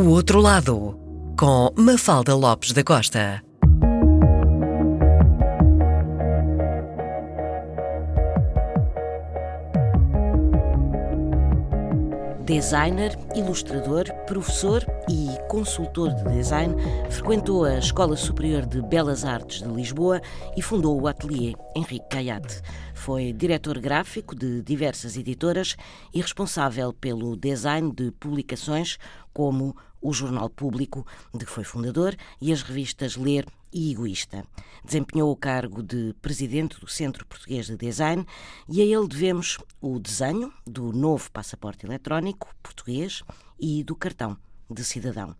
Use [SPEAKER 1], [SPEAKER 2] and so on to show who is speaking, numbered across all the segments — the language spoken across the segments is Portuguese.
[SPEAKER 1] O Outro Lado, com Mafalda Lopes da Costa.
[SPEAKER 2] Designer, ilustrador, professor e consultor de design, frequentou a Escola Superior de Belas Artes de Lisboa e fundou o ateliê Henrique Caiate. Foi diretor gráfico de diversas editoras e responsável pelo design de publicações como o Jornal Público, de que foi fundador, e as revistas Ler e Egoísta. Desempenhou o cargo de presidente do Centro Português de Design e a ele devemos o desenho do novo passaporte eletrónico português e do cartão de cidadão.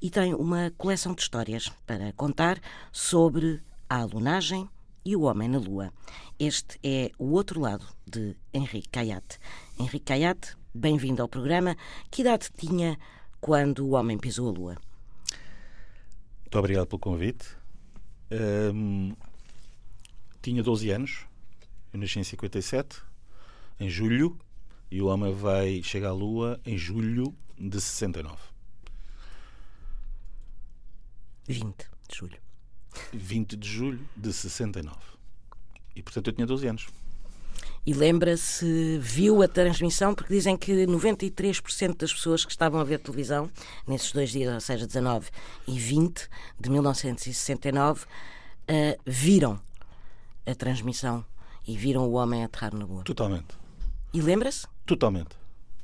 [SPEAKER 2] E tem uma coleção de histórias para contar sobre a alunagem e o homem na lua. Este é o outro lado de Henrique Caiate. Henrique Caiate, bem-vindo ao programa. Que idade tinha quando o homem pisou a lua?
[SPEAKER 3] Muito obrigado pelo convite. Um, tinha 12 anos, eu nasci em 57, em julho, e o homem vai chegar à Lua em julho de 69.
[SPEAKER 2] 20 de julho.
[SPEAKER 3] 20 de julho de 69. E portanto eu tinha 12 anos.
[SPEAKER 2] E lembra-se, viu a transmissão, porque dizem que 93% das pessoas que estavam a ver televisão nesses dois dias, ou seja, 19 e 20 de 1969, uh, viram a transmissão e viram o homem aterrar na Lua.
[SPEAKER 3] Totalmente.
[SPEAKER 2] E lembra-se?
[SPEAKER 3] Totalmente.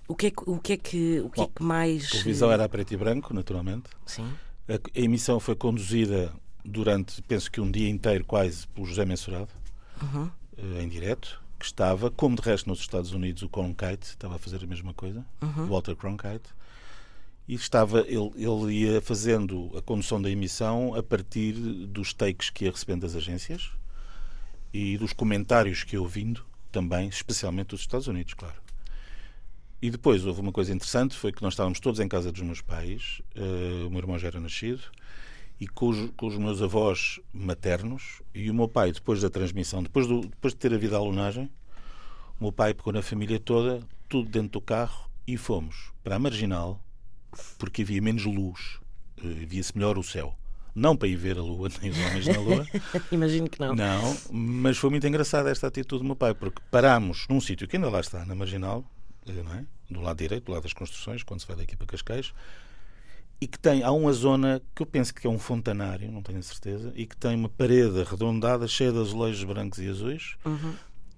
[SPEAKER 2] O que é que, o que, é que, o que, Bom, é que mais.
[SPEAKER 3] A televisão era a preto e branco, naturalmente.
[SPEAKER 2] Sim.
[SPEAKER 3] A, a emissão foi conduzida durante, penso que um dia inteiro, quase, por José Mensurado, uhum. uh, em direto que estava, como de resto nos Estados Unidos, o Cronkite estava a fazer a mesma coisa, uhum. Walter Cronkite, e estava ele, ele ia fazendo a condução da emissão a partir dos takes que ia recebendo das agências e dos comentários que ia ouvindo também, especialmente dos Estados Unidos, claro. E depois houve uma coisa interessante, foi que nós estávamos todos em casa dos meus pais, uh, o meu irmão já era nascido, e com os, com os, meus avós maternos e o meu pai, depois da transmissão, depois, do, depois de ter havido a alunagem, o meu pai pegou na família toda, tudo dentro do carro e fomos para a Marginal, porque havia menos luz, eh, via-se melhor o céu. Não para ir ver a Lua, nem os homens na Lua.
[SPEAKER 2] Imagino que não.
[SPEAKER 3] Não, mas foi muito engraçada esta atitude do meu pai, porque parámos num sítio que ainda lá está, na Marginal, eh, é? do lado direito, do lado das construções, quando se vai daqui para Cascais, e que tem, há uma zona que eu penso que é um fontanário, não tenho certeza, e que tem uma parede arredondada cheia de azulejos brancos e azuis uhum.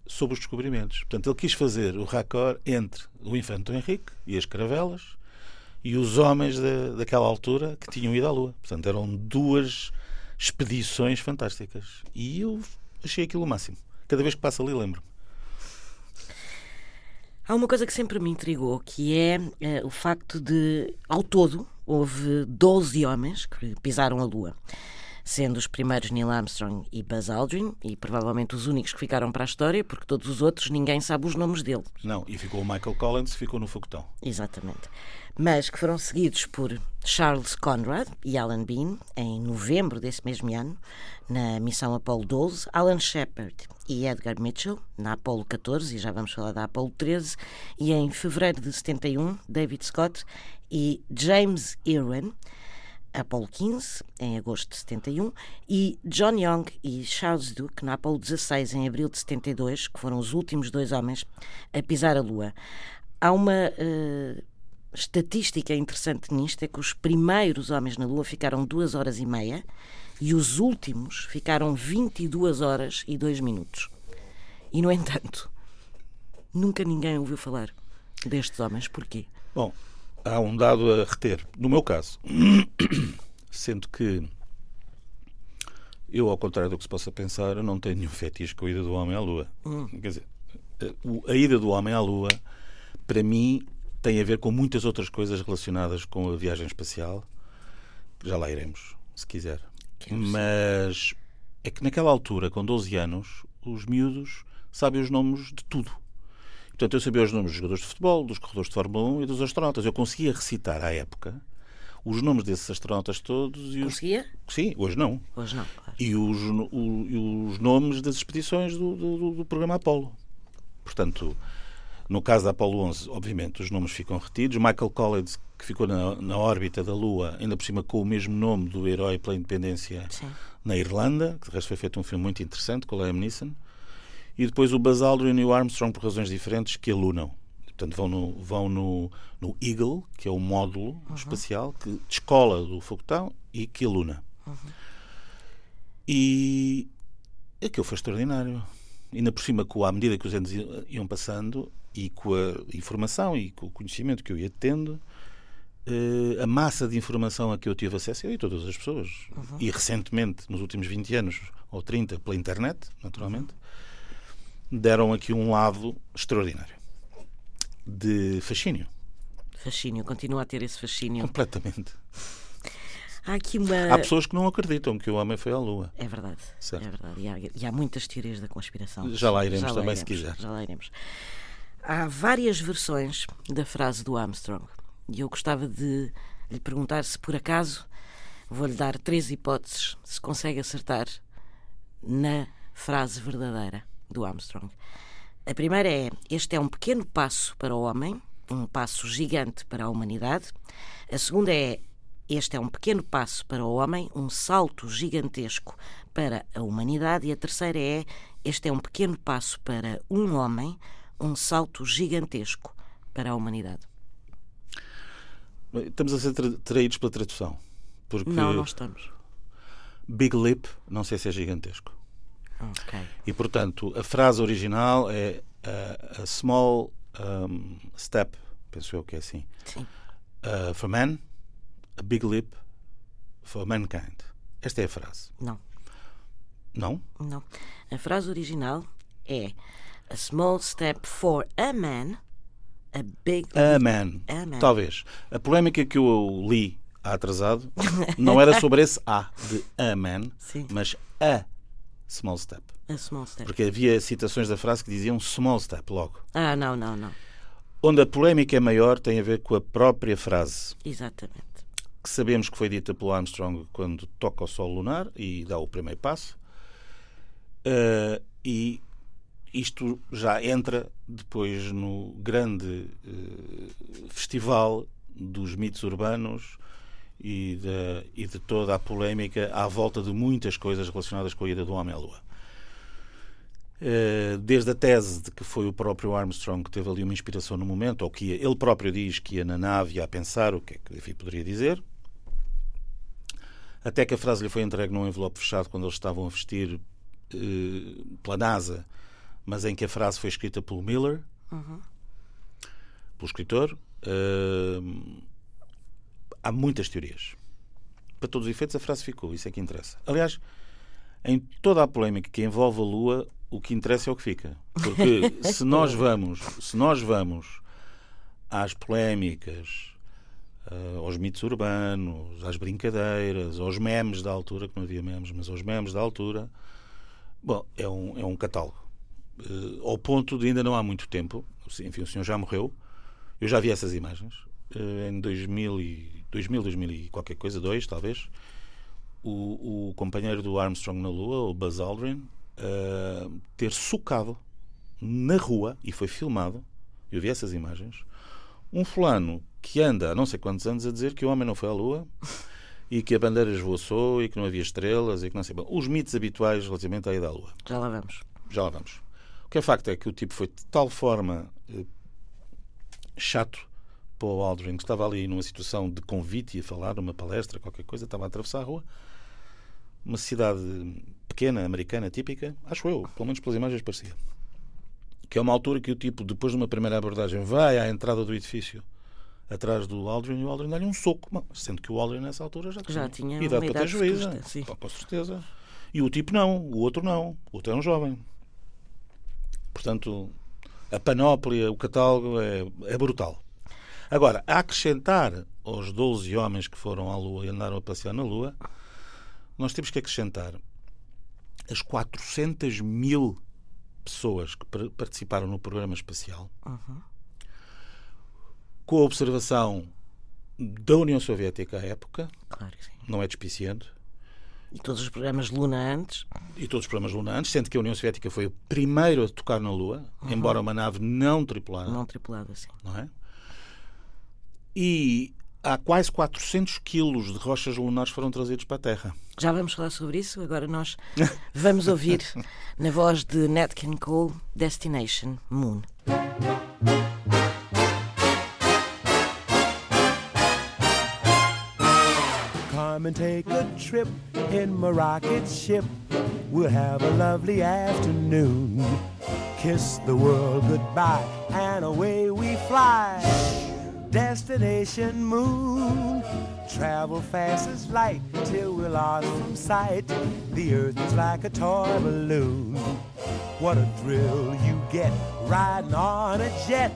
[SPEAKER 3] sobre os descobrimentos. Portanto, ele quis fazer o raccord entre o Infante Henrique e as caravelas e os homens daquela altura que tinham ido à Lua. Portanto, eram duas expedições fantásticas. E eu achei aquilo o máximo. Cada vez que passo ali, lembro-me.
[SPEAKER 2] Há uma coisa que sempre me intrigou, que é uh, o facto de, ao todo, houve 12 homens que pisaram a Lua, sendo os primeiros Neil Armstrong e Buzz Aldrin, e provavelmente os únicos que ficaram para a história, porque todos os outros ninguém sabe os nomes deles.
[SPEAKER 3] Não, e ficou o Michael Collins, ficou no foguetão.
[SPEAKER 2] Exatamente. Mas que foram seguidos por Charles Conrad e Alan Bean, em novembro desse mesmo ano, na missão Apollo 12, Alan Shepard e Edgar Mitchell, na Apollo 14, e já vamos falar da Apollo 13, e em fevereiro de 71, David Scott e James Irwin, Apollo 15, em agosto de 71, e John Young e Charles Duke, na Apollo 16, em abril de 72, que foram os últimos dois homens a pisar a Lua. Há uma uh, estatística interessante nisto, é que os primeiros homens na Lua ficaram duas horas e meia e os últimos ficaram 22 horas e 2 minutos. E, no entanto, nunca ninguém ouviu falar destes homens. Porquê?
[SPEAKER 3] Bom, há um dado a reter. No meu caso, sendo que eu, ao contrário do que se possa pensar, eu não tenho nenhum fetiche com a ida do homem à Lua. Hum. Quer dizer, a ida do homem à Lua, para mim, tem a ver com muitas outras coisas relacionadas com a viagem espacial. Já lá iremos, se quiser. Mas é que naquela altura, com 12 anos, os miúdos sabem os nomes de tudo. Portanto, eu sabia os nomes dos jogadores de futebol, dos corredores de Fórmula 1 e dos astronautas. Eu conseguia recitar à época os nomes desses astronautas todos. E
[SPEAKER 2] Conseguia?
[SPEAKER 3] Os... Sim, hoje não.
[SPEAKER 2] Hoje não, claro.
[SPEAKER 3] E os, o, e os nomes das expedições do, do, do, programa Apolo. Portanto, No caso da Apollo 11, obviamente, os nomes ficam retidos. Michael Collins, que ficou na, na órbita da Lua, ainda por cima com o mesmo nome do herói pela independência
[SPEAKER 2] Sim.
[SPEAKER 3] na Irlanda, que de resto foi feito um filme muito interessante com o Liam Neeson. E depois o Aldrin e o Armstrong, por razões diferentes, que alunam. Portanto, vão no, vão no, no Eagle, que é o módulo espacial que descola do foguetão e que aluna. E aquilo foi extraordinário. Ainda por cima, com, à medida que os anos iam passando e com a informação e com o conhecimento que eu ia tendo, eh, a massa de informação a que eu tive acesso, eu e todas as pessoas, e recentemente, nos últimos 20 anos ou 30, pela internet, naturalmente, deram aqui um lado extraordinário de fascínio.
[SPEAKER 2] Fascínio, continua a ter esse fascínio.
[SPEAKER 3] Completamente.
[SPEAKER 2] Há aqui uma.
[SPEAKER 3] Há pessoas que não acreditam que o homem foi à Lua.
[SPEAKER 2] É verdade.
[SPEAKER 3] Certo.
[SPEAKER 2] É verdade. E há, e há muitas teorias da conspiração.
[SPEAKER 3] Já lá iremos também, se
[SPEAKER 2] iremos,
[SPEAKER 3] quiser.
[SPEAKER 2] Já lá iremos. Há várias versões da frase do Armstrong. E eu gostava de lhe perguntar se por acaso vou-lhe dar três hipóteses se consegue acertar na frase verdadeira do Armstrong. A primeira é: Este é um pequeno passo para o homem, um passo gigante para a humanidade. A segunda é: Este é um pequeno passo para o homem, um salto gigantesco para a humanidade. E a terceira é: Este é um pequeno passo para um homem, um salto gigantesco para a humanidade.
[SPEAKER 3] Estamos a ser tra traídos pela tradução. Porque
[SPEAKER 2] Não, não estamos.
[SPEAKER 3] Big Lip, não sei se é gigantesco.
[SPEAKER 2] Ok.
[SPEAKER 3] E, portanto, a frase original é uh, a small um, step, penso eu que é assim,
[SPEAKER 2] Sim.
[SPEAKER 3] uh, for man, a big leap for mankind. Esta é a frase.
[SPEAKER 2] Não.
[SPEAKER 3] Não?
[SPEAKER 2] Não. A frase original é A small step for a man, a big
[SPEAKER 3] A man.
[SPEAKER 2] A man.
[SPEAKER 3] Talvez. A polémica que eu li há atrasado não era sobre esse A de a man,
[SPEAKER 2] Sim.
[SPEAKER 3] mas a small step.
[SPEAKER 2] A small step.
[SPEAKER 3] Porque havia citações da frase que diziam small step logo.
[SPEAKER 2] Ah, não, não, não.
[SPEAKER 3] Onde a polémica é maior tem a ver com a própria frase.
[SPEAKER 2] Exatamente.
[SPEAKER 3] que sabemos que foi dita pelo Armstrong quando toca o solo lunar e dá o primeiro passo. Eh, e isto já entra depois no grande eh, festival dos mitos urbanos e de, e de toda a polémica à volta de muitas coisas relacionadas com a ida do homem à Lua. Eh, Desde a tese de que foi o próprio Armstrong que teve ali uma inspiração no momento, ou que ia, ele próprio diz que ia na nave ia a pensar o que é que poderia dizer, até que a frase lhe foi entregue num envelope fechado quando eles estavam a vestir eh, pela NASA, mas em que a frase foi escrita pelo Miller, pelo escritor. Eh, há muitas teorias. Para todos os efeitos, a frase ficou, isso é que interessa. Aliás, em toda a polémica que envolve a Lua, o que interessa é o que fica. Porque se nós vamos, se nós vamos às polémicas, eh, aos mitos urbanos, às brincadeiras, aos memes da altura, que não havia memes, mas aos memes da altura, bom, é um, é um catálogo. Eh, ao ponto de ainda não há muito tempo, enfim, o senhor já morreu, eu já vi essas imagens, eh, em 2000, e, 2000, 2000 e qualquer coisa, dois talvez, o, o companheiro do Armstrong na Lua, o Buzz Aldrin, eh, ter socado na rua, e foi filmado, eu vi essas imagens, um fulano que anda há não sei quantos anos a dizer que o homem não foi à Lua e que a bandeira esvoaçou e que não havia estrelas e que não sei bem. Os mitos habituais relativamente à ida à Lua.
[SPEAKER 2] Já lá vamos.
[SPEAKER 3] Já lá vamos. O que é facto é que o tipo foi de tal forma eh, chato o Aldrin, que estava ali numa situação de convite e a falar numa palestra, qualquer coisa, estava a atravessar a rua. Uma cidade pequena, americana, típica, acho eu, pelo menos pelas imagens parecia. Que é uma altura que o tipo, depois de uma primeira abordagem, vai à entrada do edifício atrás do Aldrin e o Aldrin dá-lhe um soco. Sendo que o Aldrin nessa altura já tinha,
[SPEAKER 2] Já tinha
[SPEAKER 3] idade para ter Com certeza. E o tipo não, o outro não. O outro é um jovem. Portanto, a panóplia, o catálogo é, é brutal. Agora, a acrescentar aos 12 homens que foram à Lua e andaram a passear na Lua, nós temos que acrescentar as 400 mil pessoas que par- participaram no programa espacial, com a observação da União Soviética à época,
[SPEAKER 2] Claro
[SPEAKER 3] não é despiciando,
[SPEAKER 4] E todos os programas Luna antes.
[SPEAKER 3] E todos os programas Luna antes, sendo que a União Soviética foi o primeiro a tocar na Lua, uhum. embora uma nave não tripulada.
[SPEAKER 4] Não tripulada, sim.
[SPEAKER 3] Não é? E há quase 400 quilos de rochas lunares foram trazidos para a Terra.
[SPEAKER 4] Já vamos falar sobre isso. Agora nós vamos ouvir, na voz de Nat King Cole, Destination Moon. Come and take a trip in my rocket ship. We'll have a lovely afternoon. Kiss the world goodbye and away we fly. Destination moon. Travel fast as light till we're lost from sight. The earth is like a toy balloon. What a thrill you get riding on a jet.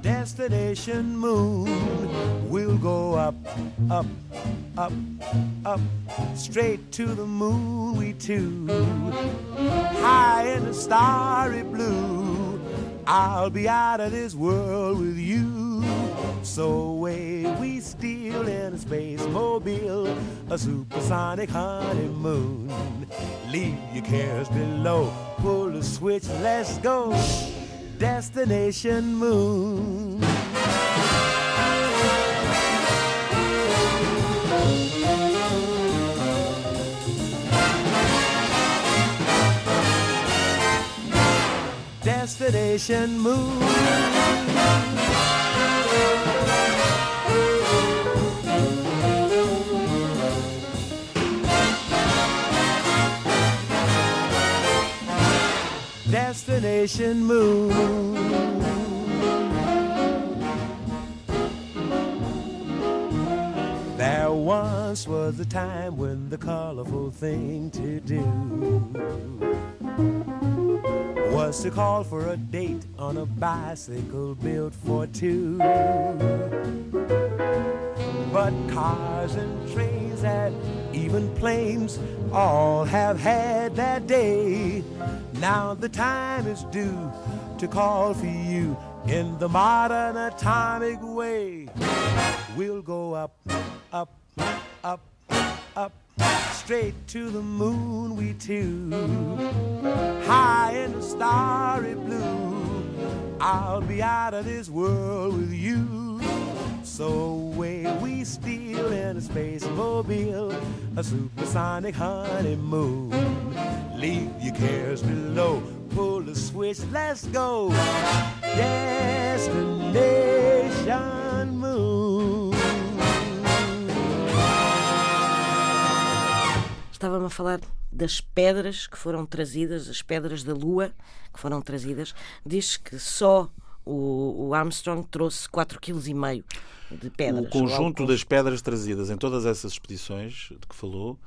[SPEAKER 4] Destination moon. We'll go up, up, up, up, straight to the moon we two. High in the starry blue. I'll be out of this world with you. So away we steal in a space mobile, a supersonic honeymoon. Leave your cares below, pull the switch, let's go. Destination moon. Destination moon. Destination moon. There once was a time when the colorful thing to do was to call for a date on a bicycle built for two. But cars and trains and even planes all have had their day. Now the time is due to call for you in the modern atomic way. We'll go up, up, up, up, straight to the moon, we two. High in the starry blue, I'll be out of this world with you. So away we steal in a space mobile, a supersonic honeymoon. Leave your cares below, pull the switch, let's go. Destination moon. Estava-me a falar das pedras que foram trazidas, as pedras da Lua que foram trazidas. Diz que só o, o Armstrong trouxe 4,5 kg de pedras.
[SPEAKER 3] O conjunto das pedras trazidas em todas essas expedições de que falou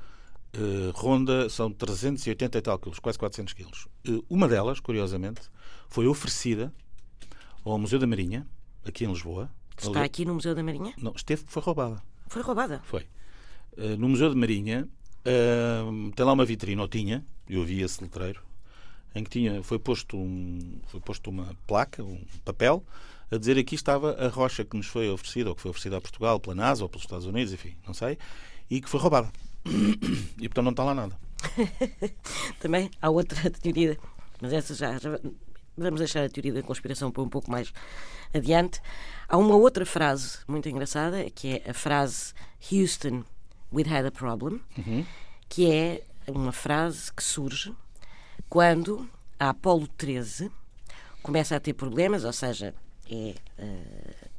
[SPEAKER 3] eh, ronda, são 380 e tal quilos, quase 400 quilos. Eh, uma delas, curiosamente, foi oferecida ao Museu da Marinha, aqui em Lisboa.
[SPEAKER 4] Está aqui no Museu da Marinha?
[SPEAKER 3] Não, esteve, foi roubada.
[SPEAKER 4] Foi roubada?
[SPEAKER 3] Foi. Eh, no Museu da Marinha tem lá uma vitrine, ou tinha, eu vi esse letreiro, em que tinha, foi, posto um, foi posto uma placa, um papel, a dizer aqui estava a rocha que nos foi oferecida, ou que foi oferecida a Portugal pela NASA ou pelos Estados Unidos, enfim, não sei, e que foi roubada. E portanto não está lá nada.
[SPEAKER 4] Também há outra teoria, mas essa já, já, Vamos deixar a teoria da conspiração para um pouco mais adiante. Há uma outra frase muito engraçada, que é a frase Houston, we had a problem, uhum. que é uma frase que surge quando a Apollo 13 começa a ter problemas, ou seja, é. Uh,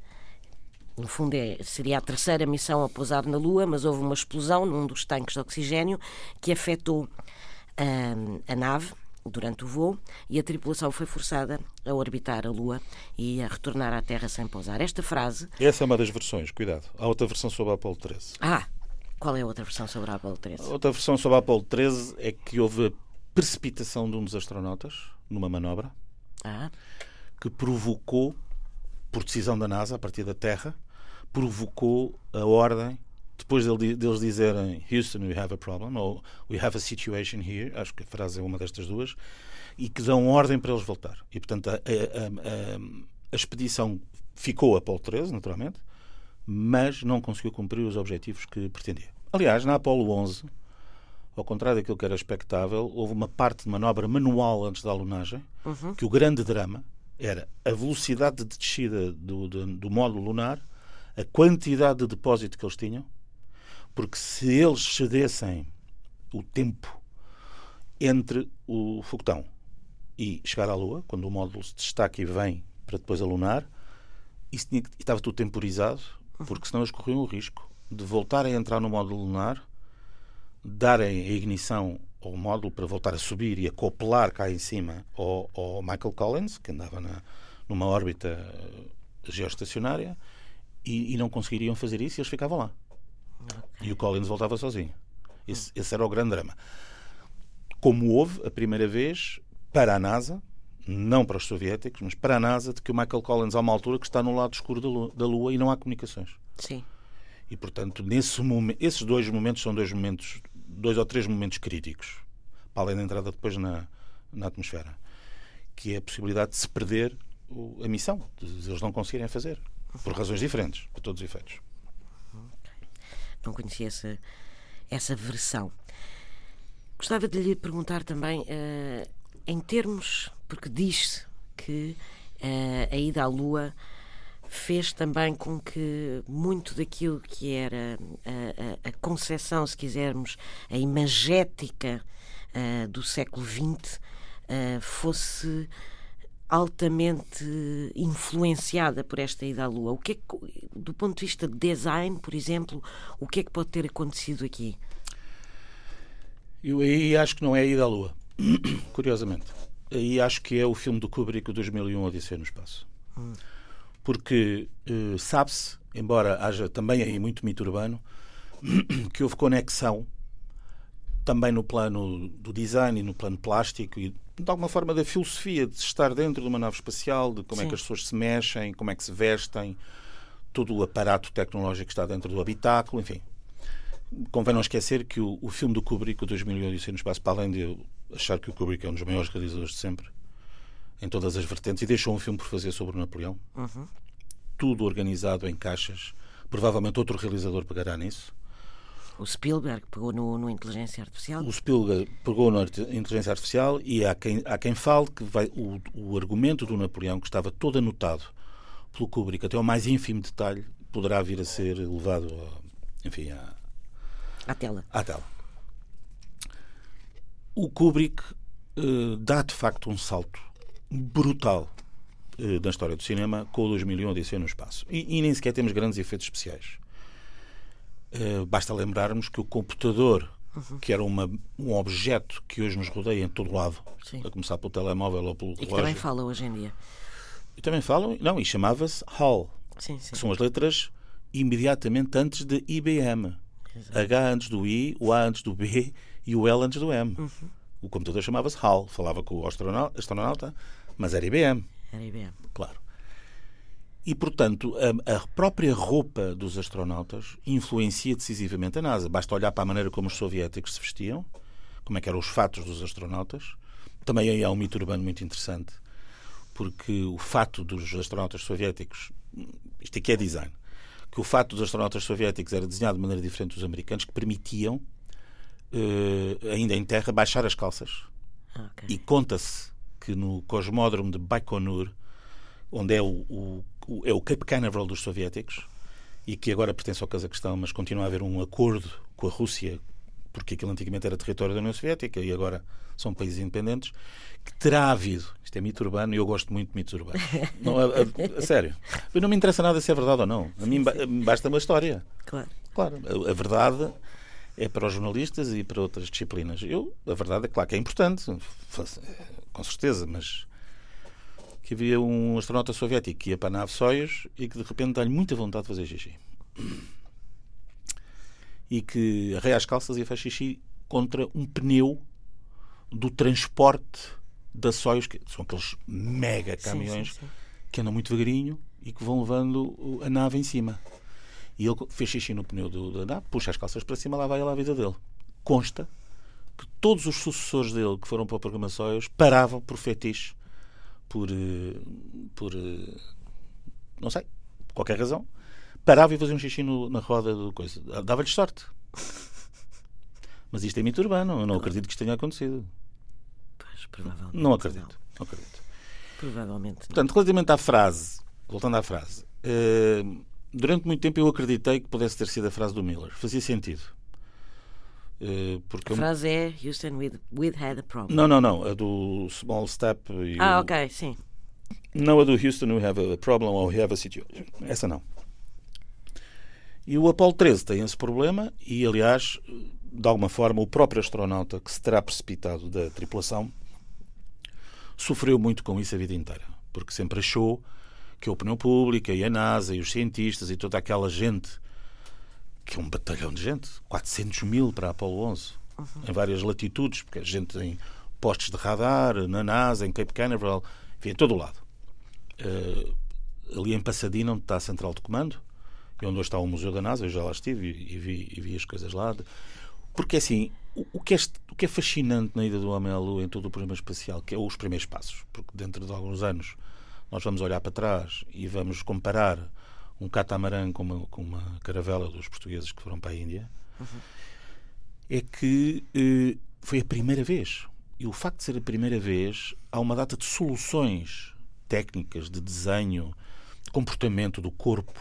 [SPEAKER 4] no fundo, é, seria a terceira missão a pousar na Lua, mas houve uma explosão num dos tanques de oxigênio que afetou uh, a nave durante o voo e a tripulação foi forçada a orbitar a Lua e a retornar à Terra sem pousar. Esta frase.
[SPEAKER 3] Essa é uma das versões, cuidado. Há outra versão sobre a Apollo 13.
[SPEAKER 4] Ah, qual é a outra versão sobre a Apollo 13?
[SPEAKER 3] A outra versão sobre a Apollo 13 é que houve precipitação de um dos astronautas numa manobra
[SPEAKER 4] ah.
[SPEAKER 3] que provocou, por decisão da NASA, a partir da Terra, provocou a ordem depois deles dizerem Houston, we have a problem, ou we have a situation here, acho que a frase é uma destas duas, e que dão ordem para eles voltar. E, portanto, a, a, a, a expedição ficou a Apolo 13, naturalmente, mas não conseguiu cumprir os objetivos que pretendia. Aliás, na Apolo 11, ao contrário daquilo que era expectável, houve uma parte de manobra manual antes da alunagem, uhum. que o grande drama era a velocidade de descida do, do, do módulo lunar, a quantidade de depósito que eles tinham, porque se eles cedessem o tempo entre o foguetão e chegar à Lua, quando o módulo se destaca e vem para depois alunar, isso tinha, estava tudo temporizado, porque senão eles corriam o risco de voltar a entrar no módulo lunar, darem a ignição ao módulo para voltar a subir e acoplar cá em cima ao, ao Michael Collins, que andava na, numa órbita eh, geoestacionária, e, e, não conseguiriam fazer isso e eles ficavam lá. Okay. E o Collins voltava sozinho. Esse, esse era o grande drama. Como houve a primeira vez para a NASA, não para os soviéticos, mas para a NASA, de que o Michael Collins há uma altura que está no lado escuro da Lua, da Lua e não há comunicações.
[SPEAKER 2] Sim.
[SPEAKER 3] E, portanto, nesse momento, esses dois momentos são dois momentos, dois ou três momentos críticos, para além da entrada depois na, na atmosfera, que é a possibilidade de se perder o, a missão, de eles não conseguirem fazer, por razões diferentes, para todos os efeitos.
[SPEAKER 2] Não conhecia essa, essa versão. Gostava de lhe perguntar também, uh, em termos porque diz-se que uh, a ida à Lua fez também com que muito daquilo que era a, a, a concepção, se quisermos, a imagética uh, do século XX uh, fosse altamente influenciada por esta ida à Lua. O que, é que do ponto de vista de design, por exemplo, o que é que pode ter acontecido aqui?
[SPEAKER 3] Eu aí acho que não é a ida à Lua, curiosamente aí acho que é o filme do Kubrick, o 2001, Odisseia no Espaço. Hum. Porque uh, sabe-se, embora haja também aí muito mito urbano, que houve conexão também no plano do design e no plano plástico e de alguma forma da filosofia de estar dentro de uma nave espacial, de como Sim. é que as pessoas se mexem, como é que se vestem, todo o aparato tecnológico que está dentro do habitáculo, enfim. Convém não esquecer que o, o filme do Kubrick, o 2001 Odisseia no Espaço, para além de achar que o Kubrick é um dos maiores realizadores de sempre, em todas as vertentes, e deixou um filme por fazer sobre o Napoleão. Uhum. Tudo organizado em caixas. Provavelmente outro realizador pegará nisso.
[SPEAKER 2] O Spielberg pegou no, no Inteligência Artificial?
[SPEAKER 3] O Spielberg pegou na Inteligência Artificial e há quem, há quem fale que vai, o, o argumento do Napoleão, que estava todo anotado pelo Kubrick, até ao mais ínfimo detalhe, poderá vir a ser levado, a, enfim, à,
[SPEAKER 2] à tela.
[SPEAKER 3] À tela o Kubrick uh, dá de facto um salto brutal uh, na história do cinema com o 2001 Odisseia no Espaço. E, e nem sequer temos grandes efeitos especiais. Uh, basta lembrarmos que o computador, uhum. que era uma, um objeto que hoje nos rodeia em todo lado, Sim. a começar pelo telemóvel ou pelo
[SPEAKER 2] e relógio.
[SPEAKER 3] E
[SPEAKER 2] também fala hoje em dia.
[SPEAKER 3] E também falam, não, e chamava-se HAL, sim, sim. que são as letras imediatamente antes de IBM. Exato. H antes do I, o A antes do B e o L antes do M. Uhum. O computador chamava-se HAL, falava com o astronauta, mas era IBM.
[SPEAKER 2] Era IBM.
[SPEAKER 3] Claro. E, portanto, a, a, própria roupa dos astronautas influencia decisivamente a NASA. Basta olhar para a maneira como os soviéticos se vestiam, como é que eram os fatos dos astronautas. Também aí há um mito urbano muito interessante, porque o fato dos astronautas soviéticos, isto aqui é design, que o fato dos astronautas soviéticos era desenhado de maneira diferente dos americanos, que permitiam, uh, ainda em terra, baixar as calças. Okay. E conta-se que no cosmódromo de Baikonur, onde é o, o, o, é o Cape Canaveral dos soviéticos, e que agora pertence ao Cazaquistão, mas continua a haver um acordo com a Rússia, porque aquilo antigamente era território da União Soviética e agora são países independentes, que terá havido, isto é mito urbano e eu gosto muito de mitos urbanos. não, a, a, a, sério. Não me interessa nada se é verdade ou não. A mim basta uma história.
[SPEAKER 2] Claro.
[SPEAKER 3] Claro. A, a, verdade é para os jornalistas e para outras disciplinas. Eu, a verdade é claro que é importante, com certeza, mas que havia um astronauta soviético que ia para a nave Soyuz e que de repente dá-lhe muita vontade de fazer xixi. E que arreia as calças e faz xixi contra um pneu do transporte da Soyuz, que são aqueles mega caminhões sim, sim, sim. que andam muito devagarinho e que vão levando a nave em cima. E ele fez xixi no pneu do, nave, puxa as calças para cima, lá vai ele a vida dele. Consta que todos os sucessores dele que foram para o programa Soyuz paravam por fetiche, por, eh, por eh, não sei, por qualquer razão, paravam e faziam um xixi no, na roda do coisa. Dava-lhes sorte. Mas isto é mito urbano, eu não acredito que isto tenha acontecido.
[SPEAKER 2] Pois, provavelmente.
[SPEAKER 3] Não acredito, não acredito.
[SPEAKER 2] Provavelmente não.
[SPEAKER 3] Portanto, relativamente à frase, voltando à frase, eh, durante muito tempo eu acreditei que pudesse ter sido a frase do Miller. Fazia sentido. Eh, porque
[SPEAKER 2] A
[SPEAKER 3] eu-
[SPEAKER 2] frase é Houston, we, we had a problem.
[SPEAKER 3] Não, não, não. A do Small Step
[SPEAKER 2] Ah,
[SPEAKER 3] o-
[SPEAKER 2] ok, sim.
[SPEAKER 3] Não a do Houston, we have a problem or we have a situation. Essa não. E o Apollo 13 tem esse problema e, aliás, de alguma forma, o próprio astronauta que se terá precipitado da tripulação sofreu muito com isso a vida inteira, porque sempre achou que a opinião pública e a NASA e os cientistas e toda aquela gente, que é um batalhão de gente, 400 mil para a Apollo 11, em várias latitudes, porque a gente tem postos de radar na NASA, em Cape Canaveral, enfim, em todo o lado. Eh, ali em Pasadena, onde está a central de comando, e onde hoje está o Museu da NASA, eu já lá estive e, e vi, e vi as coisas lá. Porque assim, o, o que é, o que é fascinante na ida do homem à Lua em todo o programa espacial, que é os primeiros passos, porque dentro de alguns anos nós vamos olhar para trás e vamos comparar um catamarã com uma, com uma caravela dos portugueses que foram para a Índia, é que eh, foi a primeira vez. E o facto de ser a primeira vez, há uma data de soluções técnicas, de desenho, de comportamento do corpo,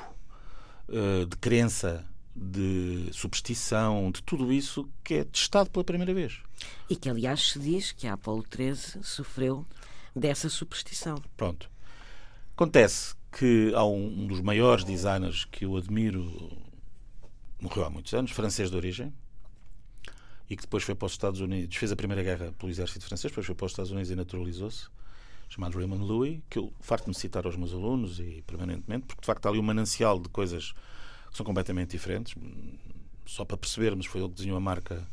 [SPEAKER 3] eh, de crença, de superstição, de tudo isso que é testado pela primeira vez.
[SPEAKER 2] E que, aliás, se diz que a Apolo 13 sofreu dessa superstição.
[SPEAKER 3] Pronto. Acontece que há um, um dos maiores designers que eu admiro, morreu há muitos anos, francês de origem, e que depois foi para os Estados Unidos, fez a Primeira Guerra pelo exército francês, depois foi para os Estados Unidos e naturalizou-se, chamado Raymond Louis, que eu farto-me citar aos meus alunos e permanentemente, porque de facto há ali um manancial de coisas que são completamente diferentes. Só para percebermos, foi ele que desenhou a marca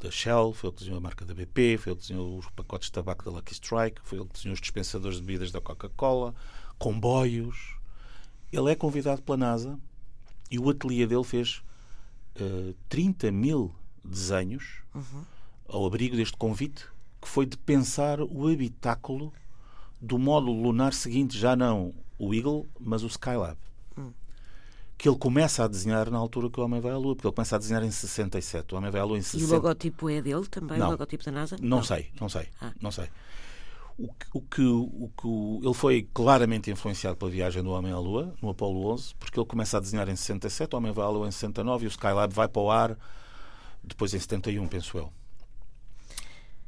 [SPEAKER 3] da Shell, foi ele que desenhou a marca da BP, foi ele que desenhou os pacotes de tabaco da Lucky Strike, foi ele que desenhou os dispensadores de bebidas da Coca-Cola, comboios. Ele é convidado pela NASA e o ateliê dele fez eh, 30 mil desenhos ao abrigo deste convite, que foi de pensar o habitáculo do módulo lunar seguinte, já não o Eagle, mas o Skylab. Que ele começa a desenhar na altura que o homem vai à Lua, porque ele começa a desenhar em 67. O homem vai à Lua em
[SPEAKER 2] E o
[SPEAKER 3] 60.
[SPEAKER 2] logotipo é dele também?
[SPEAKER 3] Não.
[SPEAKER 2] O logotipo da NASA?
[SPEAKER 3] Não, sei, não sei,
[SPEAKER 2] Ah.
[SPEAKER 3] não sei. O que, o que, o que o- ele foi claramente influenciado pela viagem do homem à Lua, no Apollo 11, porque ele começa a desenhar em 67, o homem vai à Lua em 69 e o Skylab vai para o ar depois em 71, penso eu.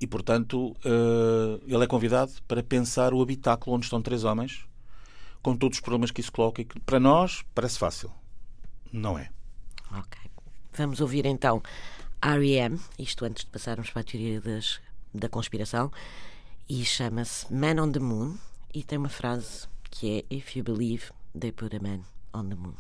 [SPEAKER 3] E, portanto, eh, ele é convidado para pensar o habitáculo onde estão três homens, com todos os problemas que isso coloca e que, para nós, parece fácil. Não é.
[SPEAKER 2] Ok. Vamos ouvir então R.E.M., isto antes de passarmos para a teoria das, da conspiração, e chama-se Man on the Moon, e tem uma frase que é If you believe, they put a man on the moon.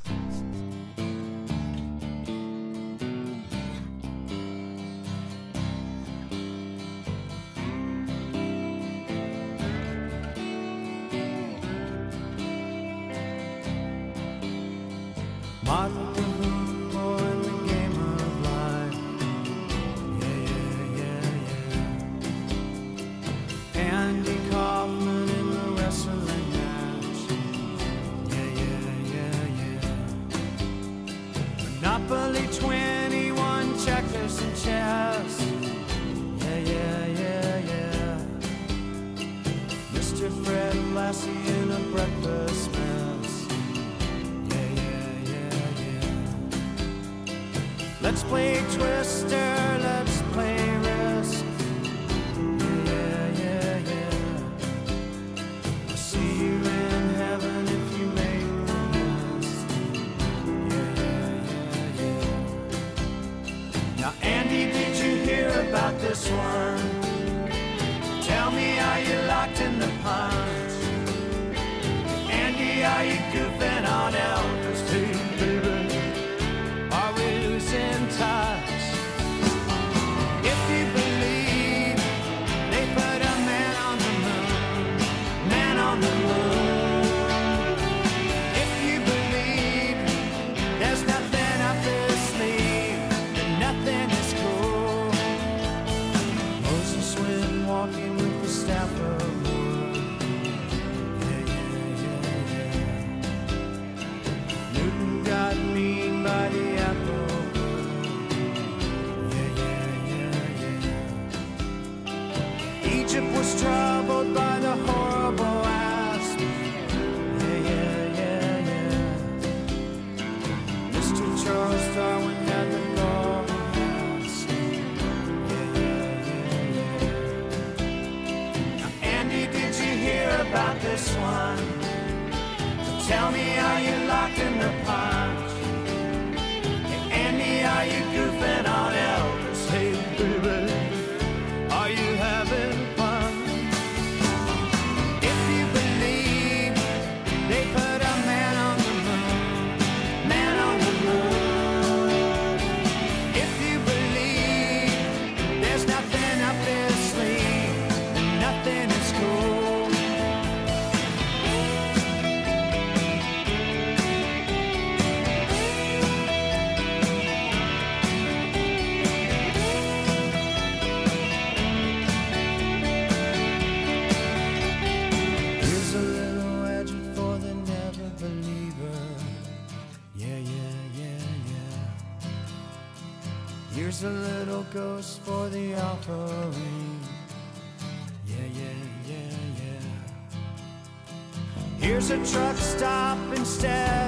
[SPEAKER 5] Let's play Twister, let's play Risk. Yeah, yeah, yeah. I'll see you in heaven if you make the list. Yeah, yeah, yeah, yeah. Now, Andy, did you hear about this one? The offering. Yeah, yeah, yeah, yeah. Here's a truck stop instead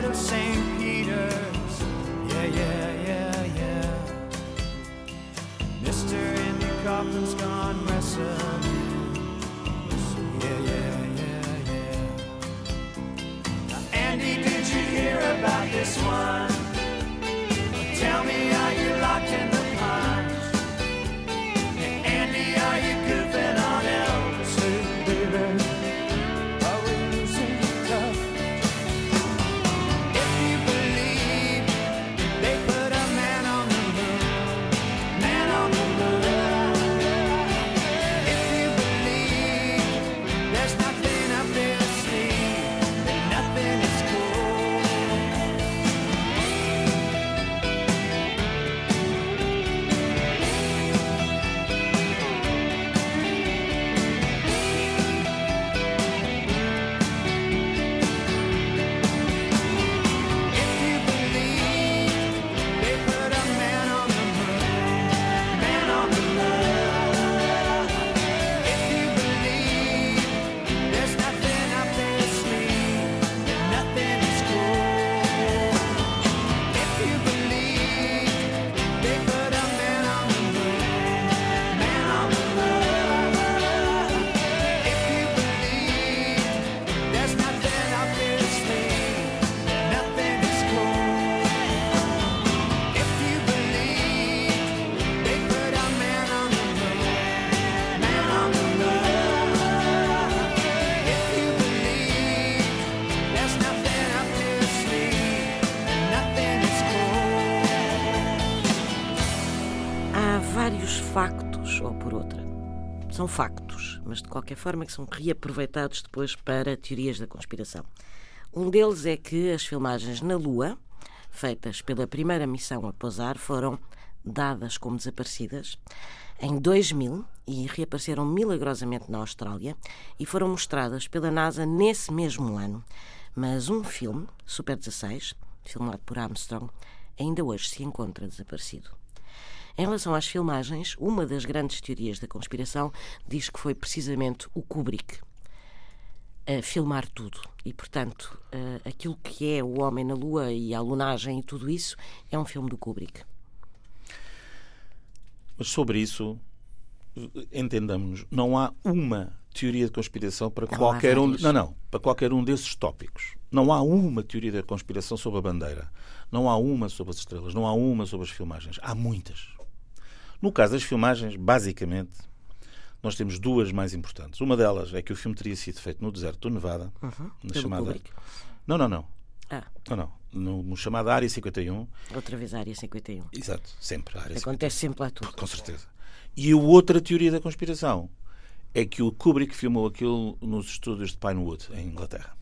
[SPEAKER 2] factos, mas de qualquer forma que são reaproveitados depois para teorias da conspiração. Um deles é que as filmagens na Lua, feitas pela primeira missão a pousar, foram dadas como desaparecidas em 2000 e reapareceram milagrosamente na Austrália e foram mostradas pela NASA nesse mesmo ano. Mas um filme, Super 16, filmado por Armstrong, ainda hoje se encontra desaparecido. Em relação às filmagens, uma das grandes teorias da conspiração diz que foi precisamente o Kubrick a filmar tudo. E, portanto, eh, aquilo que é o Homem na Lua e a lunagem e tudo isso é um filme do Kubrick.
[SPEAKER 3] Mas sobre isso, entendamos, não há uma teoria de conspiração para
[SPEAKER 2] Não,
[SPEAKER 3] qualquer um. Não, não, para qualquer um desses tópicos. Não há uma teoria da conspiração sobre a bandeira. Não há uma sobre as estrelas. Não há uma sobre as filmagens. Há muitas. No caso das filmagens, basicamente, nós temos duas mais importantes. Uma delas é que o filme teria sido feito no deserto do Nevada, na
[SPEAKER 2] Uhum. Pelo
[SPEAKER 3] chamada.
[SPEAKER 2] Kubrick.
[SPEAKER 3] Não, não, não.
[SPEAKER 2] Ah,
[SPEAKER 3] Não, não. No, no chamado Área 51.
[SPEAKER 2] outra vez a Área 51.
[SPEAKER 3] Exato, sempre a Área 51.
[SPEAKER 2] Acontece sempre lá tudo.
[SPEAKER 3] Com certeza. E a outra teoria da conspiração é que o Kubrick filmou aquilo nos estúdios de Pinewood, em Inglaterra.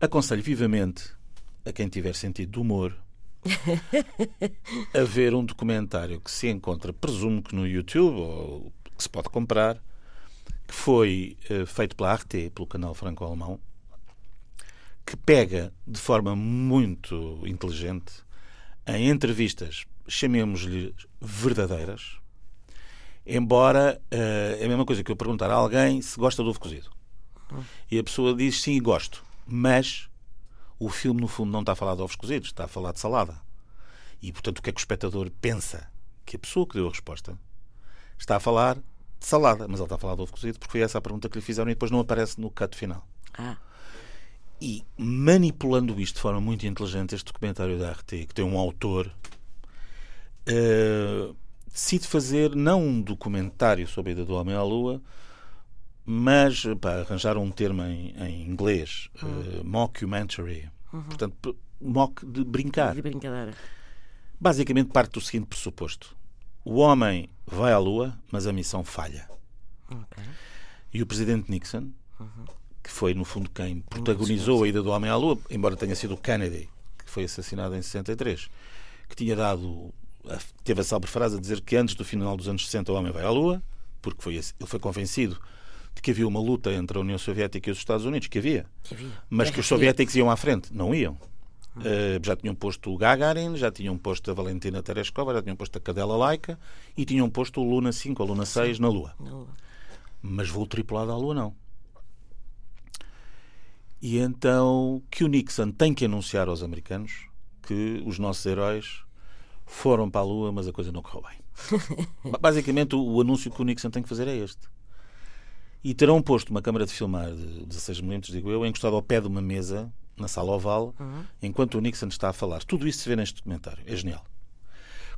[SPEAKER 3] Aconselho vivamente a quem tiver sentido de humor a ver um documentário que se encontra, presumo que no YouTube, ou que se pode comprar, que foi eh, feito pela Arte, pelo canal franco-alemão, que pega de forma muito inteligente em entrevistas, chamemos-lhe verdadeiras, embora eh, é a mesma coisa que eu perguntar a alguém se gosta de ovo cozido. E a pessoa diz sim, gosto, mas o filme no fundo não está a falar de ovos cozidos, está a falar de salada. E portanto o que é que o espectador pensa? Que a pessoa que deu a resposta está a falar de salada, mas ele está a falar de ovo cozido porque foi essa a pergunta que lhe fizeram e depois não aparece no cut final.
[SPEAKER 2] Ah,
[SPEAKER 3] E manipulando isto de forma muito inteligente, este documentário da RT, que tem um autor, eh, decide fazer não um documentário sobre a ida do homem à Lua, mas para arranjar um termo em, em inglês, eh, mockumentary. Portanto, p- mock de brincar.
[SPEAKER 2] de brincadeira.
[SPEAKER 3] Basicamente parte do seguinte pressuposto: o homem vai à Lua, mas a missão falha.
[SPEAKER 2] Ok.
[SPEAKER 3] E o presidente Nixon, que foi no fundo quem protagonizou a ida do homem à Lua, embora tenha sido o Kennedy, que foi assassinado em 63, que tinha dado, teve a célebre frase a dizer que antes do final dos anos 60 o homem vai à Lua, porque foi, ele foi convencido de que havia uma luta entre a União Soviética e os Estados Unidos, que havia,
[SPEAKER 2] Que havia.
[SPEAKER 3] mas que os soviéticos iam à frente, não iam. Eh, já tinham posto o Gagarin, já tinham posto a Valentina Tereshkova, já tinham posto a cadela laica e tinham posto o Luna 5 ou Luna 6 na Lua.
[SPEAKER 2] Na Lua.
[SPEAKER 3] Mas voo tripulado à Lua não. E então que o Nixon tem que anunciar aos americanos que os nossos heróis foram para a Lua, mas a coisa não correu bem. Basicamente, o, o anúncio que o Nixon tem que fazer é este. E terão posto uma câmara de filmar de 16mm, digo eu, encostado ao pé de uma mesa, na sala oval, enquanto o Nixon está a falar. Tudo isso se vê neste documentário. É genial.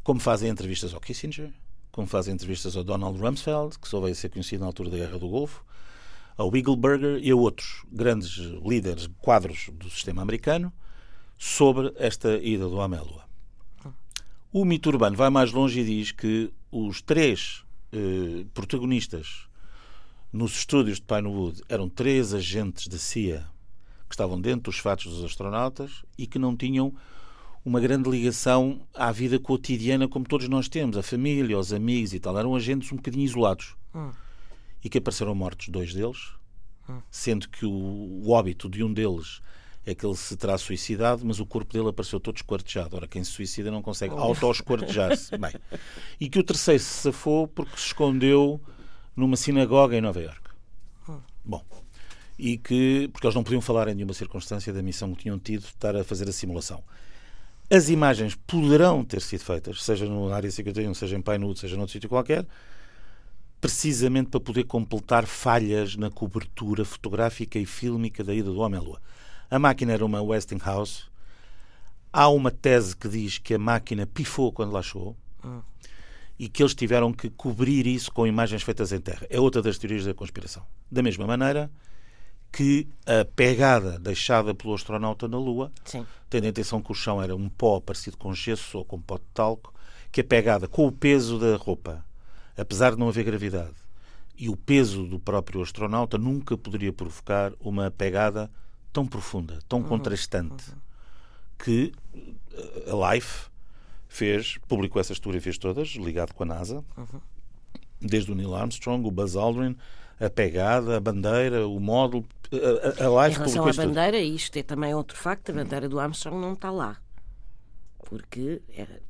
[SPEAKER 3] Como fazem entrevistas ao Kissinger, como fazem entrevistas ao Donald Rumsfeld, que só veio a ser conhecido na altura da Guerra do Golfo, ao Wigglesberger e a outros grandes líderes, quadros do sistema americano, sobre esta ida do homem à Lua. O mito urbano vai mais longe e diz que os três eh, protagonistas nos estúdios de Pinewood eram três agentes da CIA que estavam dentro dos fatos dos astronautas e que não tinham uma grande ligação à vida cotidiana como todos nós temos, a família, os amigos e tal. Eram agentes um bocadinho isolados. E que apareceram mortos dois deles, sendo que o, o óbito de um deles é que ele se terá suicidado, mas o corpo dele apareceu todo esquartejado. Ora, quem se suicida não consegue auto-esquartejar-se. Bem, e que o terceiro se safou porque se escondeu numa sinagoga em Nova Iorque. Bom, e que, porque eles não podiam falar em nenhuma circunstância da missão que tinham tido de estar a fazer a simulação. As imagens poderão ter sido feitas, seja no Área 51, seja em Pinewood, seja noutro sítio qualquer, precisamente para poder completar falhas na cobertura fotográfica e fílmica da ida do homem à Lua. A máquina era uma Westinghouse. Há uma tese que diz que a máquina pifou quando lá chegou e que eles tiveram que cobrir isso com imagens feitas em terra. É outra das teorias da conspiração. Da mesma maneira que a pegada deixada pelo astronauta na Lua,
[SPEAKER 2] Sim.
[SPEAKER 3] tendo a intenção que o chão era um pó parecido com gesso ou com pó de talco, que a pegada com o peso da roupa, apesar de não haver gravidade, e o peso do próprio astronauta nunca poderia provocar uma pegada tão profunda, tão contrastante, que eh, a Life fez, publicou essas fotografias todas, ligado com a NASA, desde o Neil Armstrong, o Buzz Aldrin, a pegada, a bandeira, o módulo, a, a, a
[SPEAKER 2] Em relação à
[SPEAKER 3] isto tudo.
[SPEAKER 2] bandeira, isto é também outro facto, a bandeira do Armstrong não está lá. Porque era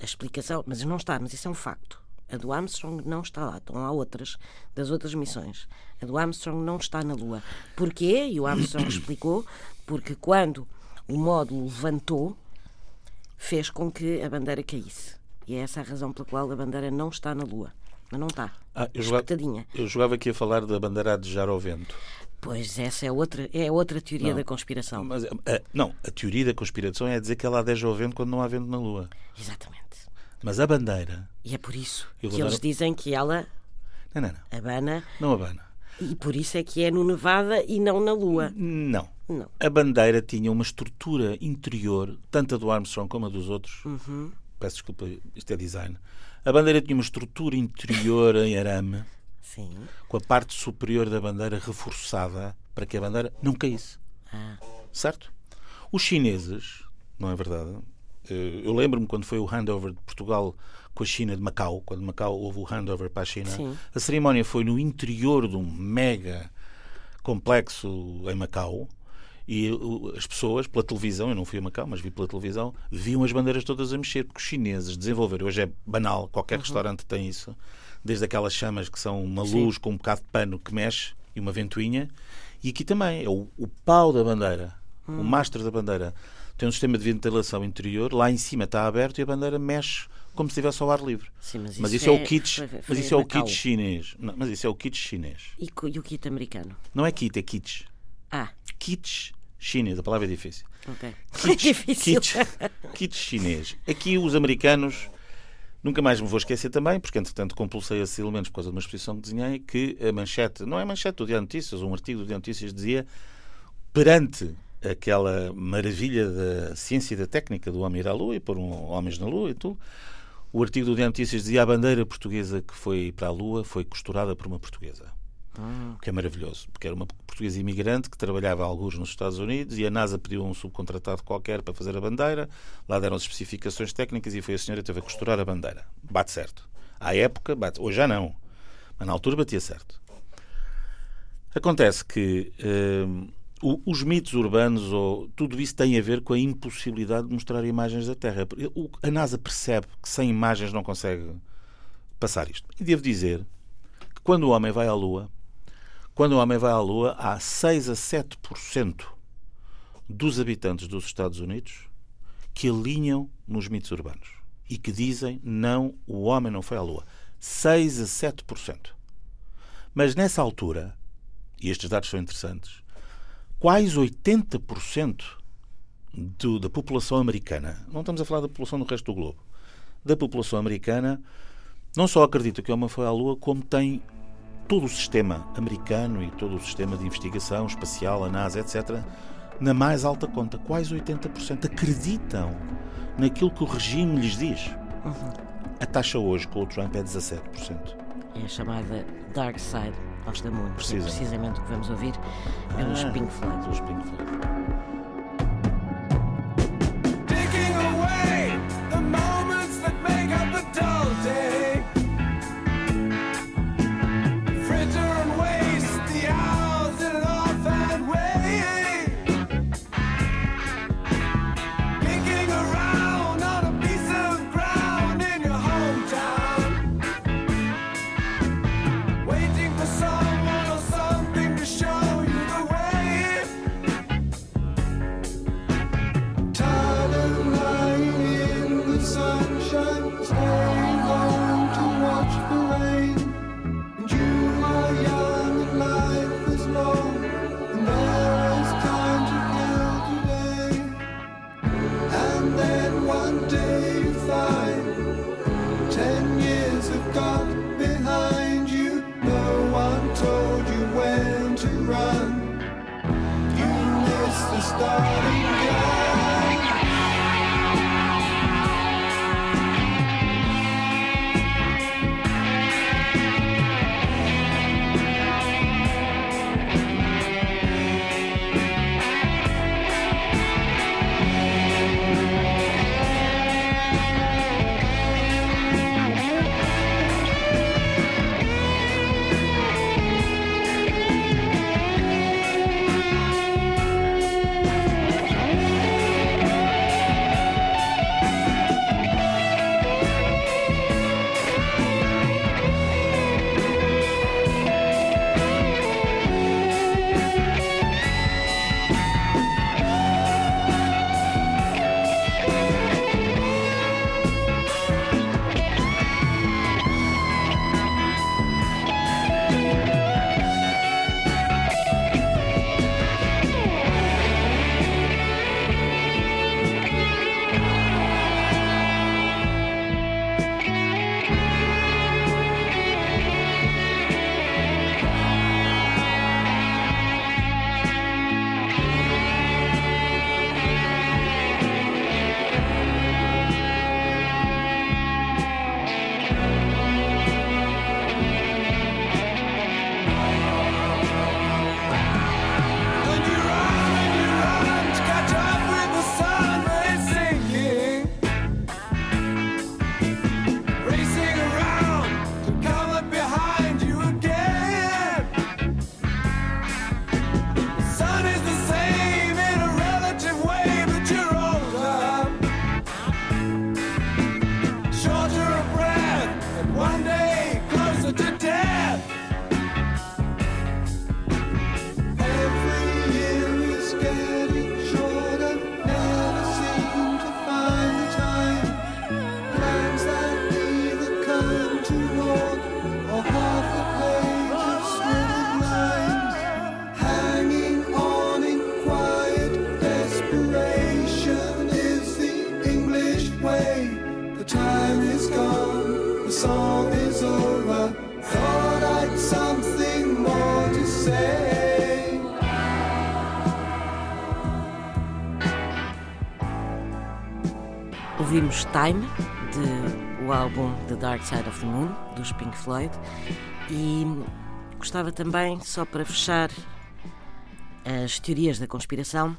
[SPEAKER 2] a explicação, mas não está, mas isso é um facto. A do Armstrong não está lá, estão lá outras, das outras missões. A do Armstrong não está na Lua. Porquê? E o Armstrong explicou, porque quando o módulo levantou, fez com que a bandeira caísse. E é essa a razão pela qual a bandeira não está na Lua. Mas não está.
[SPEAKER 3] Ah, eu, jogava, eu jogava aqui a falar da bandeira a desejar ao vento.
[SPEAKER 2] Pois essa é outra, é outra teoria
[SPEAKER 3] Não.
[SPEAKER 2] da conspiração.
[SPEAKER 3] Mas, a- não, a teoria da conspiração é dizer que ela adeja ao vento quando não há vento na Lua.
[SPEAKER 2] Exatamente.
[SPEAKER 3] Mas a bandeira.
[SPEAKER 2] E é por isso que eles dizem que ela
[SPEAKER 3] Não, não, não.
[SPEAKER 2] abana
[SPEAKER 3] Não abana.
[SPEAKER 2] E por isso é que é no Nevada e não na Lua.
[SPEAKER 3] Não.
[SPEAKER 2] Não.
[SPEAKER 3] A bandeira tinha uma estrutura interior, tanto a do Armstrong como a dos outros.
[SPEAKER 2] Uhum.
[SPEAKER 3] Peço desculpa, isto é design. A bandeira tinha uma estrutura interior em arame,
[SPEAKER 2] Sim.
[SPEAKER 3] com a parte superior da bandeira reforçada para que a bandeira não caísse.
[SPEAKER 2] Ah,
[SPEAKER 3] Certo? Os chineses, não é verdade? Eh, Eu lembro-me quando foi o handover de Portugal com a China de Macau, quando Macau houve o handover para a China.
[SPEAKER 2] Sim.
[SPEAKER 3] A cerimónia foi no interior de um mega complexo em Macau. E as pessoas, pela televisão, eu não fui a Macau, mas vi pela televisão, viam as bandeiras todas a mexer, porque os chineses desenvolveram, hoje é banal, qualquer restaurante tem isso, desde aquelas chamas que são uma
[SPEAKER 2] Sim.
[SPEAKER 3] luz com um bocado de pano que mexe e uma ventoinha, e aqui também é o, o pau da bandeira, o mastro da bandeira. Tem um sistema de ventilação interior, lá em cima está aberto e a bandeira mexe como se estivesse ao ar livre.
[SPEAKER 2] sim, mas,
[SPEAKER 3] Mas
[SPEAKER 2] isso
[SPEAKER 3] isso é o kit,
[SPEAKER 2] foi- foi
[SPEAKER 3] mas isso é o kit chinês. Não, mas isso é o kit chinês.
[SPEAKER 2] E, e o kit americano?
[SPEAKER 3] Não é kit, é kits.
[SPEAKER 2] Ah,
[SPEAKER 3] Kits chinês, a palavra é difícil.
[SPEAKER 2] ok.
[SPEAKER 3] Kits,
[SPEAKER 2] Difícil.
[SPEAKER 3] kits, kits chinês. Aqui os americanos, nunca mais me vou esquecer também, porque entretanto compulsei esses elementos por causa de uma exposição que desenhei, que a manchete, não é manchete do de Notícias, um artigo do de Notícias dizia, perante aquela maravilha da ciência e da técnica do homem ir à Lua e pôr um, homens na Lua e tudo, o artigo do de Notícias dizia a bandeira portuguesa que foi para a Lua foi costurada por uma portuguesa. O que é maravilhoso, porque era uma portuguesa imigrante que trabalhava alguns nos Estados Unidos e a NASA pediu um subcontratado qualquer para fazer a bandeira, lá deram as especificações técnicas e foi a senhora que teve a costurar a bandeira. Bate certo. À época, bate. Hoje já não. Mas na altura batia certo. Acontece que hum,
[SPEAKER 6] O- os mitos urbanos, ou tudo isso tem a ver com a impossibilidade de mostrar imagens da Terra. O- a NASA percebe que sem imagens não consegue passar isto. E devo dizer que quando o homem vai à Lua, quando o homem vai à Lua, há 6 a 7% dos habitantes dos Estados Unidos que alinham nos mitos urbanos e que dizem não, o homem não foi à Lua. 6 a 7%. Mas nessa altura, e estes dados são interessantes, quase 80% do- da população americana, não estamos a falar da população do resto do globo, da população americana, não só acredita que o homem foi à Lua, como tem todo o sistema americano e todo o sistema de investigação espacial, a NASA, etc., na mais alta conta. Quase 80% acreditam naquilo que o regime lhes diz. A taxa hoje com o Trump é 17%.
[SPEAKER 2] É a chamada Dark Side que é
[SPEAKER 6] Precisamente.
[SPEAKER 2] o que vamos ouvir pelos
[SPEAKER 6] Ah,
[SPEAKER 2] Pink Floyd.
[SPEAKER 6] Pink Floyd.
[SPEAKER 2] Dark Side of the Moon, dos Pink Floyd, e gostava também, só para fechar as teorias da conspiração,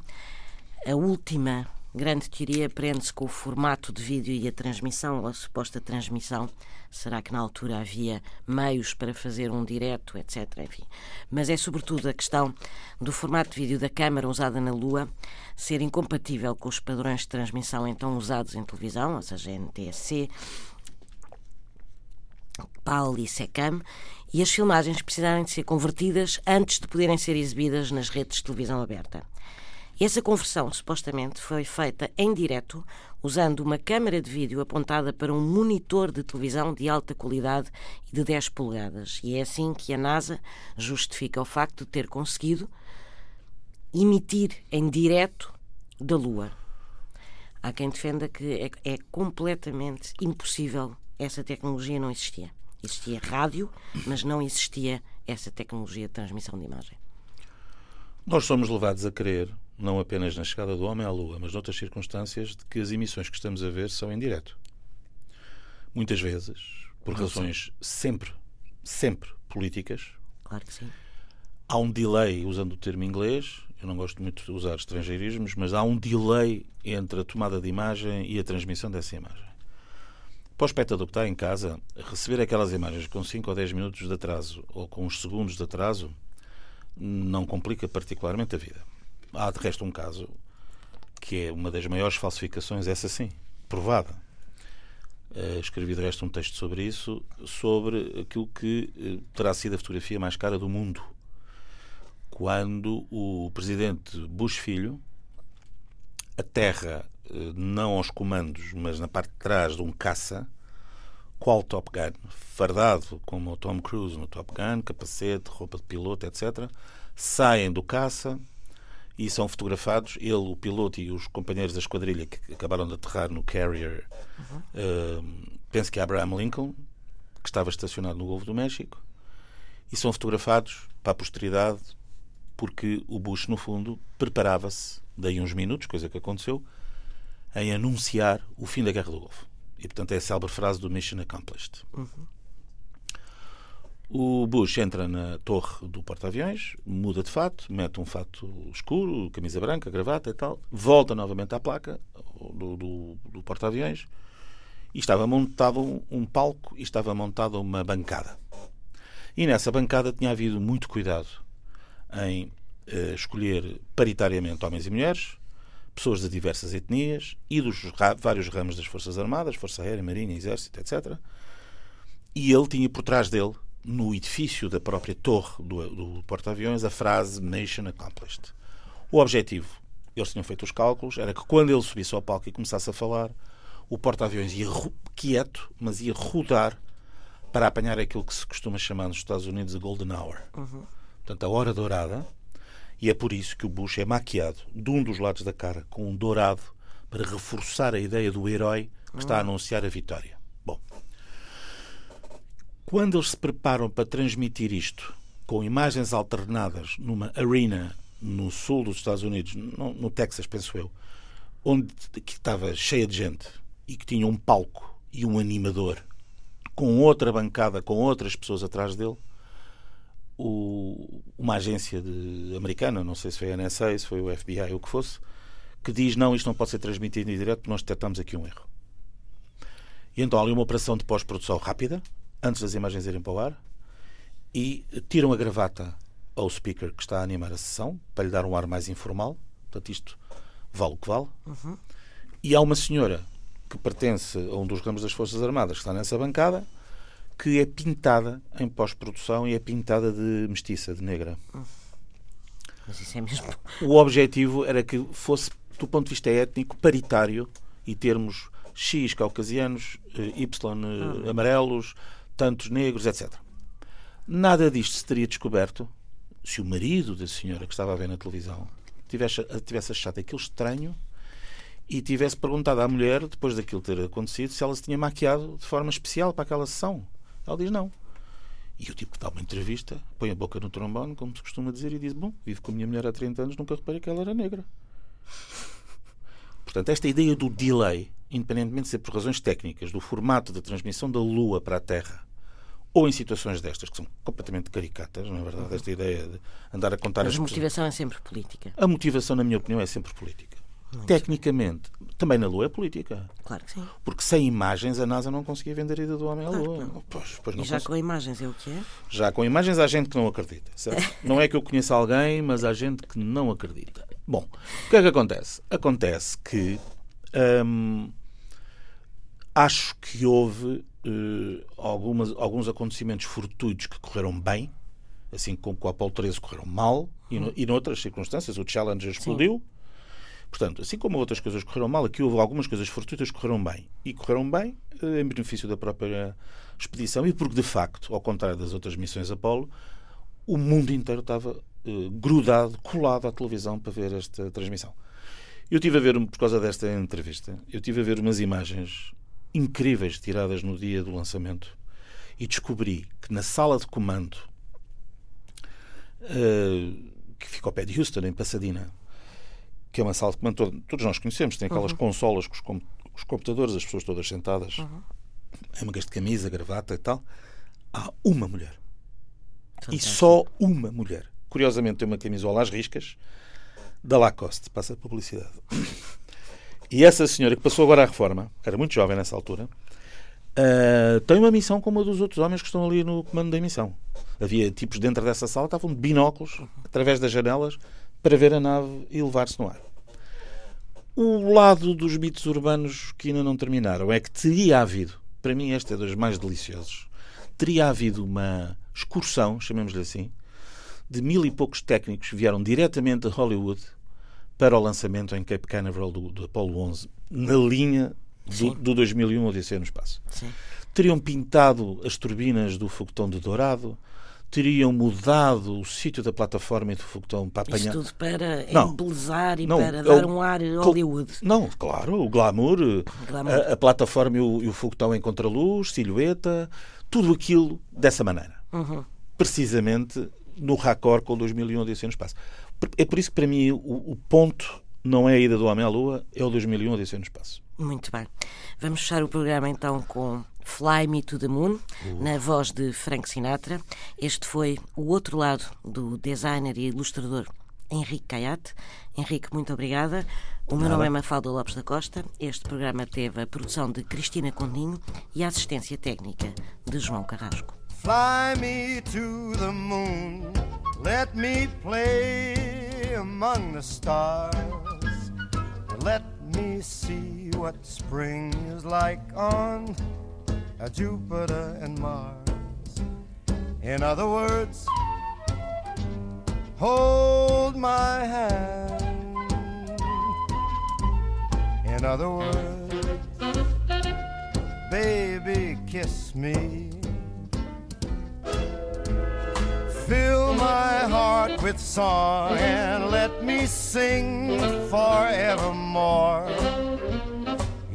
[SPEAKER 2] a última grande teoria prende-se com o formato de vídeo e a transmissão, ou a suposta transmissão. Será que na altura havia meios para fazer um direto, etc. Enfim. Mas é sobretudo a questão do formato de vídeo da câmara usada na Lua ser incompatível com os padrões de transmissão então usados em televisão, ou seja, NTSC, PAL e SECAM, e as filmagens precisarem de ser convertidas antes de poderem ser exibidas nas redes de televisão aberta. Essa conversão, supostamente, foi feita em direto, usando uma câmara de vídeo apontada para um monitor de televisão de alta qualidade e de 10 polegadas. E é assim que a NASA justifica o facto de ter conseguido emitir em direto da Lua. Há quem defenda que é, é completamente impossível essa tecnologia não existia. Existia rádio, mas não existia essa tecnologia de transmissão de imagem.
[SPEAKER 3] Nós somos levados a crer, não apenas na chegada do homem à Lua, mas noutras circunstâncias, de que as emissões que estamos a ver são em direto. Muitas vezes, por
[SPEAKER 2] Não
[SPEAKER 3] razões sempre, sempre políticas,
[SPEAKER 2] Claro que sim.
[SPEAKER 3] há um delay, usando o termo inglês, eu não gosto muito de usar estrangeirismos, mas há um delay entre a tomada de imagem e a transmissão dessa imagem. Para o espectador que está em casa, receber aquelas imagens com 5 ou 10 minutos de atraso ou com uns segundos de atraso não complica particularmente a vida. Há de resto um caso que é uma das maiores falsificações, essa sim, provada. Eh, escrevi de resto um texto sobre isso, sobre aquilo que eh, terá sido a fotografia mais cara do mundo. Quando o presidente Bush Filho aterra, não aos comandos, mas na parte de trás de um caça, qual Top Gun, fardado como o Tom Cruise no Top Gun, capacete, roupa de piloto, etc., saem do caça e são fotografados, ele, o piloto e os companheiros da esquadrilha que acabaram de aterrar no Carrier, eh, penso que é Abraham Lincoln, que estava estacionado no Golfo do México, e são fotografados para a posteridade porque o Bush, no fundo, preparava-se, daí uns minutos, coisa que aconteceu, em anunciar o fim da Guerra do Golfo. E, portanto, é a célebre frase do Mission Accomplished. O Bush entra na torre do porta-aviões, muda de fato, mete um fato escuro, camisa branca, gravata e tal, volta novamente à placa do, do- do porta-aviões e estava montado um, um palco e estava montada uma bancada. E nessa bancada tinha havido muito cuidado em eh, escolher paritariamente homens e mulheres, pessoas de diversas etnias e dos vários ramos das Forças Armadas, Força Aérea, Marinha, Exército, etc. E ele tinha por trás dele, no edifício da própria torre do, do porta-aviões, a frase Mission Accomplished. O objetivo, eles tinham feito os cálculos, era que quando ele subisse ao palco e começasse a falar, o porta-aviões ia quieto, mas ia rodar para apanhar aquilo que se costuma chamar nos Estados Unidos a Golden Hour. Portanto, a hora dourada. E é por isso que o Bush é maquiado de um dos lados da cara com um dourado para reforçar a ideia do herói que está a anunciar a vitória. Bom, quando eles se preparam para transmitir isto com imagens alternadas numa arena no sul dos Estados Unidos, no, no Texas, penso eu, onde que estava cheia de gente e que tinha um palco e um animador com outra bancada, com outras pessoas atrás dele, o- uma agência de- americana, não sei se foi a NSA, se foi o FBI ou o que fosse, que diz não, isto não pode ser transmitido em direto, nós detectamos aqui um erro. E então há ali uma operação de pós-produção rápida, antes das imagens irem para o ar, e tiram a gravata ao speaker que está a animar a sessão, para lhe dar um ar mais informal. Portanto, isto vale o que vale. E há uma senhora que pertence a um dos ramos das Forças Armadas que está nessa bancada, que é pintada em pós-produção e é pintada de mestiça, de negra.
[SPEAKER 2] Mas isso é mesmo.
[SPEAKER 3] O objetivo era que fosse, do ponto de vista étnico, paritário e termos X caucasianos, eh, Y eh, amarelos, tantos negros, etc. Nada disto se teria descoberto se o marido da senhora que estava a ver na televisão tivesse, tivesse achado aquilo estranho e tivesse perguntado à mulher, depois daquilo ter acontecido, se ela se tinha maquiado de forma especial para aquela sessão. Ela diz não. E o tipo que dá uma entrevista, põe a boca no trombone, como se costuma dizer, e diz: Bom, vivo com a minha mulher há 30 anos, nunca reparei que ela era negra. Portanto, esta ideia do delay, independentemente de ser por razões técnicas, do formato da transmissão da Lua para a Terra, ou em situações destas, que são completamente caricatas, não é verdade? Esta ideia de andar a contar
[SPEAKER 2] Mas
[SPEAKER 3] as
[SPEAKER 2] a motivação é sempre política.
[SPEAKER 3] a motivação, na minha opinião, é sempre política. Tecnicamente, também na Lua é política.
[SPEAKER 2] Claro que sim.
[SPEAKER 3] Porque sem imagens a NASA não conseguia vender a ida do homem à
[SPEAKER 2] Claro
[SPEAKER 3] Lua.
[SPEAKER 2] que não.
[SPEAKER 3] Pois, pois
[SPEAKER 2] E
[SPEAKER 3] não
[SPEAKER 2] já
[SPEAKER 3] consegue.
[SPEAKER 2] com imagens é o que é?
[SPEAKER 3] Já com imagens há gente que não acredita. não é que eu conheça alguém, mas há gente que não acredita. Bom, o que é que acontece? Acontece que hum, acho que houve eh, algumas, alguns acontecimentos fortuitos que correram bem, assim como com o Apollo 13 correram mal, e, no, e noutras circunstâncias o Challenger explodiu. Portanto, assim como outras coisas correram mal, aqui houve algumas coisas fortuitas que correram bem. E correram bem eh, em benefício da própria expedição e porque, de facto, ao contrário das outras missões Apolo, o mundo inteiro estava eh, grudado, colado à televisão para ver esta transmissão. Eu tive a ver, por causa desta entrevista, eu tive a ver umas imagens incríveis tiradas no dia do lançamento e descobri que na sala de comando eh, que fica ao pé de Houston, em Pasadena, que é uma sala de comando, todo- todos nós conhecemos, tem aquelas consolas com os, com- os computadores, as pessoas todas sentadas, em mangas de camisa, gravata e tal. Há uma mulher. E
[SPEAKER 2] Fantástico.
[SPEAKER 3] só uma mulher. Curiosamente tem uma camisola às riscas da Lacoste, passa a publicidade. E essa senhora que passou agora à reforma, era muito jovem nessa altura, ah, tem uma missão como a dos outros homens que estão ali no comando da missão. Havia tipos dentro dessa sala que estavam de binóculos, através das janelas, para ver a nave e levar-se no ar. O lado dos mitos urbanos que ainda não terminaram é que teria havido, para mim este é dos mais deliciosos, teria havido uma excursão, chamemos-lhe assim, de mil e poucos técnicos que vieram diretamente a Hollywood para o lançamento em Cape Canaveral do, do Apollo 11, na linha do, do 2001 Odisseia no Espaço.
[SPEAKER 2] Sim.
[SPEAKER 3] Teriam pintado as turbinas do foguetão de Dourado, teriam mudado o sítio da plataforma e do foguetão para
[SPEAKER 2] Isto
[SPEAKER 3] apanhar...
[SPEAKER 2] tudo para
[SPEAKER 3] Não.
[SPEAKER 2] embelezar e
[SPEAKER 3] Não,
[SPEAKER 2] para dar
[SPEAKER 3] o-
[SPEAKER 2] um ar Hollywood.
[SPEAKER 3] Não, claro, o glamour,
[SPEAKER 2] Glamour.
[SPEAKER 3] A, a plataforma e o, e o foguetão em contraluz, silhueta, tudo aquilo dessa maneira.
[SPEAKER 2] Uhum.
[SPEAKER 3] Precisamente no raccord com o 2001 Odisseia no Espaço. É por isso que para mim o, o ponto não é a ida do homem à Lua, é o 2001 Odisseia no Espaço.
[SPEAKER 2] Muito bem. Vamos fechar o programa então com Fly Me to the Moon, na voz de Frank Sinatra. Este foi o outro lado do designer e ilustrador Henrique Caiate. Henrique, muito obrigada. O meu nome é Mafalda Lopes da Costa. Este programa teve a produção de Cristina Condinho e a assistência técnica de João Carrasco.
[SPEAKER 7] Fly me to the moon. Let me play among the stars. Let me see what spring is like on Jupiter and Mars. In other words, hold my hand. In other words, baby, kiss me. Fill my heart with song and let me sing forevermore.